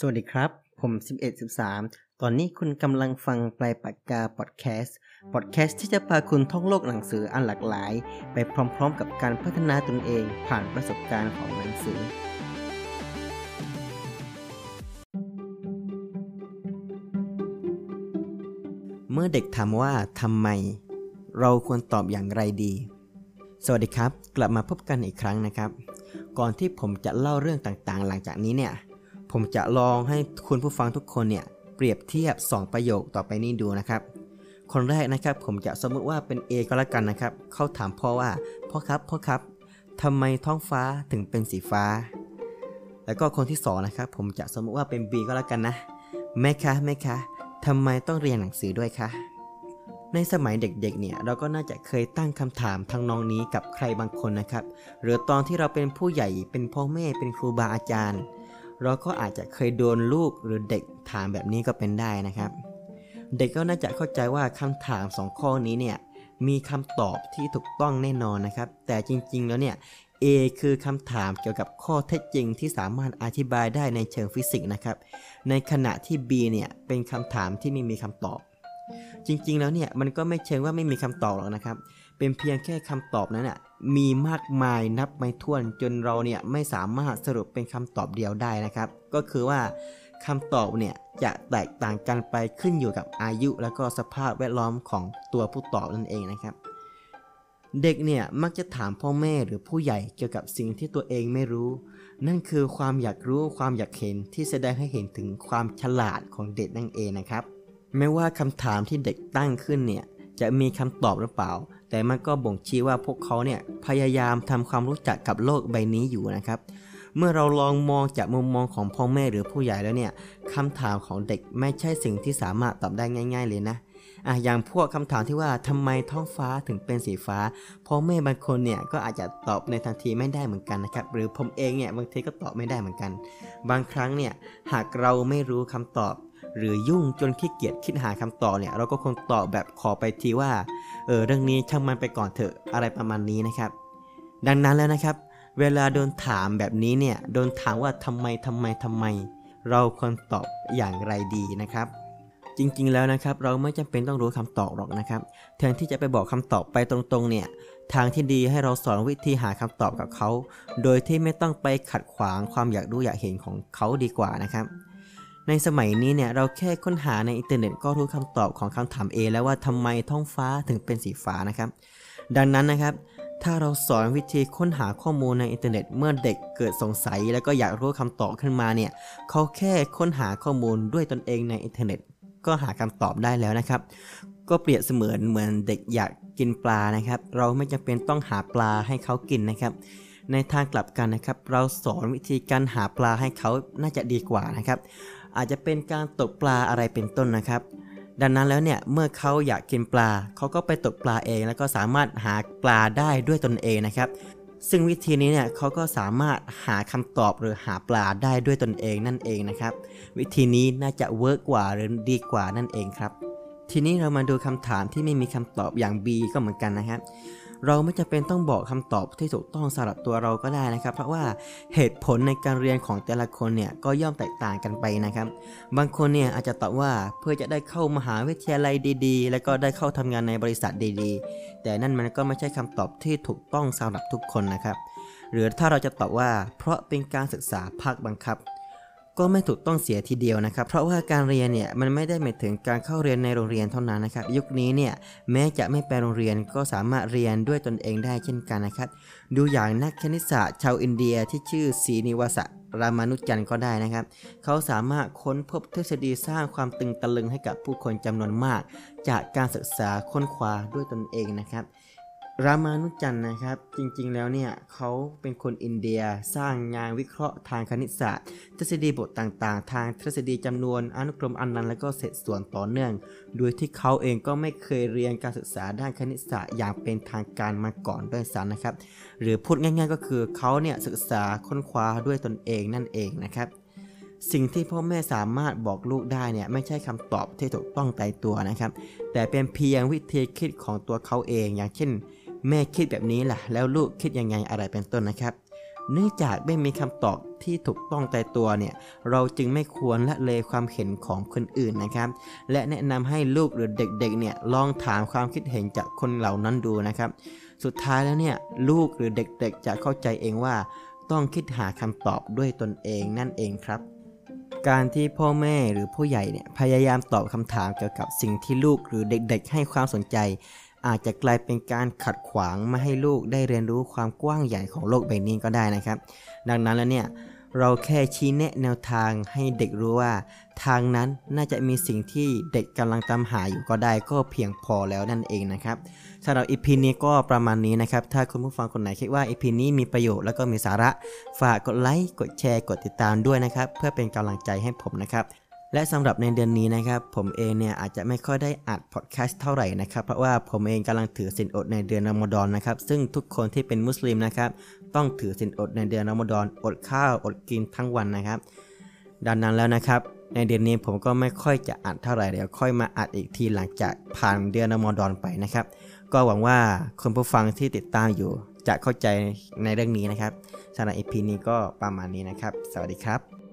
สวัสดีครับ ผม 1113 ตอนนี้คุณกำลังฟังปลายปากกาพอดแคสต์ พอดแคสต์ที่จะพาคุณท่องโลกหนังสืออันหลากหลาย ไปพร้อมๆ กับการพัฒนาตนเองผ่านประสบการณ์ของหนังสือ เมื่อเด็กถามว่าทำไม เราควรตอบอย่างไรดี สวัสดีครับ กลับมาพบกันอีกครั้งนะครับ ก่อนที่ผมจะเล่าเรื่องต่างๆ หลังจากนี้เนี่ย ผมจะลองให้คุณผู้ฟังทุกคนเนี่ยเปรียบเทียบ 2 ประโยคต่อไปนี้ดูนะครับ คนแรกนะครับผมจะสมมุติว่าเป็น A ก็แล้วกันนะครับ เขาถามพ่อว่าพ่อครับพ่อครับทำไมท้องฟ้าถึงเป็นสีฟ้า แล้วก็คนที่สองนะครับผมจะสมมุติว่าเป็น B ก็แล้วกันนะแม่คะแม่คะทำไมต้องเรียนหนังสือด้วยคะในสมัยเด็กๆ เนี่ยเราก็น่าจะเคยตั้งคำถามทางนองนี้กับใครบางคนนะครับ หรือตอนที่เราเป็นผู้ใหญ่เป็นพ่อแม่เป็นครูบาอาจารย์ เราก็อาจจะเคยโดนลูกหรือเด็กถามแบบนี้ก็เป็นได้นะครับ เด็กก็น่าจะเข้าใจว่าคำถามสองข้อนี้เนี่ยมีคำตอบที่ถูกต้องแน่นอนนะครับ แต่จริงๆแล้วเนี่ย A คือคำถามเกี่ยวกับข้อเท็จจริงที่สามารถอธิบายได้ในเชิงฟิสิกส์นะครับ ในขณะที่ B เนี่ยเป็นคำถามที่ไม่มีคำตอบ จริงๆแล้วเนี่ยมันก็ไม่เชิงว่าไม่มีคำตอบหรอกนะครับ เป็นเพียงแค่คำตอบนั้นน่ะมีมากมายนับไม่ถ้วนจนเราเนี่ยไม่สามารถสรุปเป็นคำตอบเดียวได้นะครับ ก็คือว่าคำตอบเนี่ยจะแตกต่างกันไปขึ้นอยู่กับอายุ และก็สภาพแวดล้อมของตัวผู้ตอบนั่นเองนะครับ เด็กเนี่ยมักจะถามพ่อแม่หรือผู้ใหญ่เกี่ยวกับสิ่งที่ตัวเองไม่รู้ นั่นคือความอยากรู้ความอยากเห็นที่แสดงให้เห็นถึงความฉลาดของเด็กนั่นเองนะครับ ไม่ว่าคำถามที่เด็กตั้งขึ้นเนี่ยจะมีคำตอบหรือเปล่า แต่มันก็บ่งชี้ว่าพวกเขาเนี่ยพยายามทำความรู้จักกับโลกใบนี้อยู่นะครับ เมื่อเราลองมองจากมุมมองของพ่อแม่หรือผู้ใหญ่แล้วเนี่ยคำถามของเด็กไม่ใช่สิ่งที่สามารถตอบได้ง่าย ๆ เลยนะอะอย่างพวกคำถามที่ว่าทำไมท้องฟ้าถึงเป็นสีฟ้าพ่อแม่บางคนเนี่ยก็อาจจะตอบในทันทีไม่ได้เหมือนกันนะครับ หรือผมเองเนี่ยบางทีก็ตอบไม่ได้เหมือนกัน บางครั้งเนี่ยหากเราไม่รู้คำตอบ หรือยุ่งจนขี้เกียจคิดหาคำตอบเนี่ย เราก็คงตอบแบบขอไปทีว่าเออเรื่องนี้ช่างมันไปก่อนเถอะอะไรประมาณนี้นะครับ ดังนั้นแล้วนะครับ เวลาโดนถามแบบนี้เนี่ยโดนถามว่าทำไมทำไมทำไม เราควรตอบอย่างไรดีนะครับจริงๆ แล้วนะครับเราไม่จำเป็นต้องรู้คำตอบหรอกนะครับแทนที่จะไปบอกคำตอบไปตรงๆ เนี่ยทางที่ดีให้เราสอนวิธีหาคำตอบกับเขา โดยที่ไม่ต้องไปขัดขวางความอยากรู้อยากเห็นของเขาดีกว่านะครับ ในสมัยนี้เนี่ยเราแค่ค้นหาในอินเทอร์เน็ตก็รู้คำตอบของคำถาม A แล้วว่าทำไมท้องฟ้าถึงเป็นสีฟ้านะครับ ดังนั้นนะครับ ถ้าเราสอนวิธีค้นหาข้อมูลในอินเทอร์เน็ต เมื่อเด็กเกิดสงสัย แล้วก็อยากรู้คำตอบขึ้นมาเนี่ยเขาแค่ค้นหาข้อมูลด้วยตนเองในอินเทอร์เน็ต ก็หาคำตอบได้แล้วนะครับ ก็เปรียบเสมือนเหมือนเด็กอยากกินปลานะครับ เราไม่จำเป็นต้องหาปลาให้เขากินนะครับในทางกลับกันนะครับ เราสอนวิธีการหาปลาให้เขาน่าจะดีกว่านะครับ อาจจะเป็นการตกปลาอะไรเป็นต้นนะครับ ดังนั้นแล้วเนี่ยเมื่อเขาอยากกินปลาเขาก็ไปตกปลาเอง แล้วก็สามารถหาปลาได้ด้วยตนเองนะครับ ซึ่งวิธีนี้เนี่ยเขาก็สามารถหาคำตอบหรือหาปลาได้ด้วยตนเองนั่นเองนะครับ วิธีนี้น่าจะเวิร์กกว่าหรือดีกว่านั่นเองครับ ทีนี้เรามาดูคำถามที่ไม่มีคำตอบอย่าง B ก็เหมือนกันนะครับ เราไม่จำเป็นต้องบอกคำตอบที่ถูกต้องสำหรับตัวเราก็ได้นะครับ เพราะว่าเหตุผลในการเรียนของแต่ละคนเนี่ยก็ย่อมแตกต่างกันไปนะครับ บางคนเนี่ยอาจจะตอบว่าเพื่อจะได้เข้ามหาวิทยาลัยดี ๆ แล้วก็ได้เข้าทำงานในบริษัทดีๆ แต่นั่นมันก็ไม่ใช่คำตอบที่ถูกต้องสำหรับทุกคนนะครับ หรือถ้าเราจะตอบว่า เพราะเป็นการศึกษาภาคบังคับ ก็ไม่ถูกต้องเสียทีเดียวนะครับ เพราะว่าการเรียนเนี่ยมันไม่ได้หมายถึงการเข้าเรียนในโรงเรียนเท่านั้นนะครับ ยุคนี้เนี่ยแม้จะไม่ไปโรงเรียนก็สามารถเรียนด้วยตนเองได้เช่นกันนะครับ ดูอย่างนักคณิตศาสตร์ชาวอินเดียที่ชื่อศรีนิวาสะรามานุจันก็ได้นะครับ เขาสามารถค้นพบทฤษฎีสร้างความตกตะลึงให้กับผู้คนจำนวนมาก จากการศึกษาค้นคว้าด้วยตนเองนะครับ รามานุจันต์นะครับ จริงๆแล้วเนี่ยเขาเป็นคนอินเดียสร้างงานวิเคราะห์ทางคณิตศาสตร์ ทฤษฎีบทต่างๆ ทางทฤษฎีจำนวนอนุกรมอนันต์และก็เศษส่วนต่อเนื่อง โดยที่เขาเองก็ไม่เคยเรียนการศึกษาด้านคณิตศาสตร์อย่างเป็นทางการมาก่อนด้วยซ้ำนะครับ หรือพูดง่ายๆก็คือเขาเนี่ยศึกษาค้นคว้าด้วยตนเองนั่นเองนะครับสิ่งที่พ่อแม่สามารถบอกลูกได้เนี่ยไม่ใช่คำตอบที่ถูกต้องตายตัวนะครับ แต่เป็นเพียงวิธีคิดของตัวเขาเองอย่างเช่น แม่คิดแบบนี้ล่ะ แล้วลูกคิดยังไงอะไรเป็นต้นนะครับ เนื่องจากไม่มีคำตอบที่ถูกต้องใจตัวเนี่ย เราจึงไม่ควรละเลยความเห็นของคนอื่นนะครับ และแนะนำให้ลูกหรือเด็กๆเนี่ยลองถามความคิดเห็นจากคนเหล่านั้นดูนะครับ สุดท้ายแล้วเนี่ยลูกหรือเด็กๆ จะเข้าใจเองว่า ต้องคิดหาคำตอบด้วยตนเองนั่นเองครับการที่พ่อแม่หรือผู้ใหญ่เนี่ยพยายามตอบคำถามเกี่ยวกับสิ่งที่ลูกหรือเด็กๆ ให้ความสนใจ อาจจะกลายเป็นการขัดขวางไม่ให้ลูกได้เรียนรู้ความกว้างใหญ่ของโลกใบนี้ก็ได้นะครับ ดังนั้นแล้วเนี่ยเราแค่ชี้แนะแนวทางให้เด็กรู้ว่า ทางนั้นน่าจะมีสิ่งที่เด็กกำลังตามหาอยู่ก็ได้ก็เพียงพอแล้วนั่นเองนะครับสำหรับ EP นี้ก็ประมาณนี้นะครับ ถ้าคุณผู้ฟังคนไหนคิดว่า EP นี้มีประโยชน์แล้วก็มีสาระ ฝากกดไลค์กดแชร์กดติดตามด้วยนะครับ เพื่อเป็นกำลังใจให้ผมนะครับ และสำหรับในเดือนนี้นะครับ ผมเองเนี่ยอาจจะไม่ค่อยได้อัดพอดแคสต์เท่าไหร่นะครับ เพราะว่าผมเองกำลังถือศีลอดในเดือนรอมฎอนนะครับ ซึ่งทุกคนที่เป็นมุสลิมนะครับ ต้องถือศีลอดในเดือนรอมฎอนอดข้าวอดกินทั้งวันนะครับ ดังนั้นแล้วนะครับ ในเดือนนี้ผมก็ไม่ค่อยจะอัดเท่าไหร่เดี๋ยวค่อยมาอัดอีกทีหลังจากผ่านเดือนรอมฎอนไปนะครับ ก็หวังว่าคุณผู้ฟังที่ติดตามอยู่ จะเข้าใจในเรื่องนี้นะครับสำหรับ EP นี้ก็ประมาณนี้นะครับ สวัสดีครับ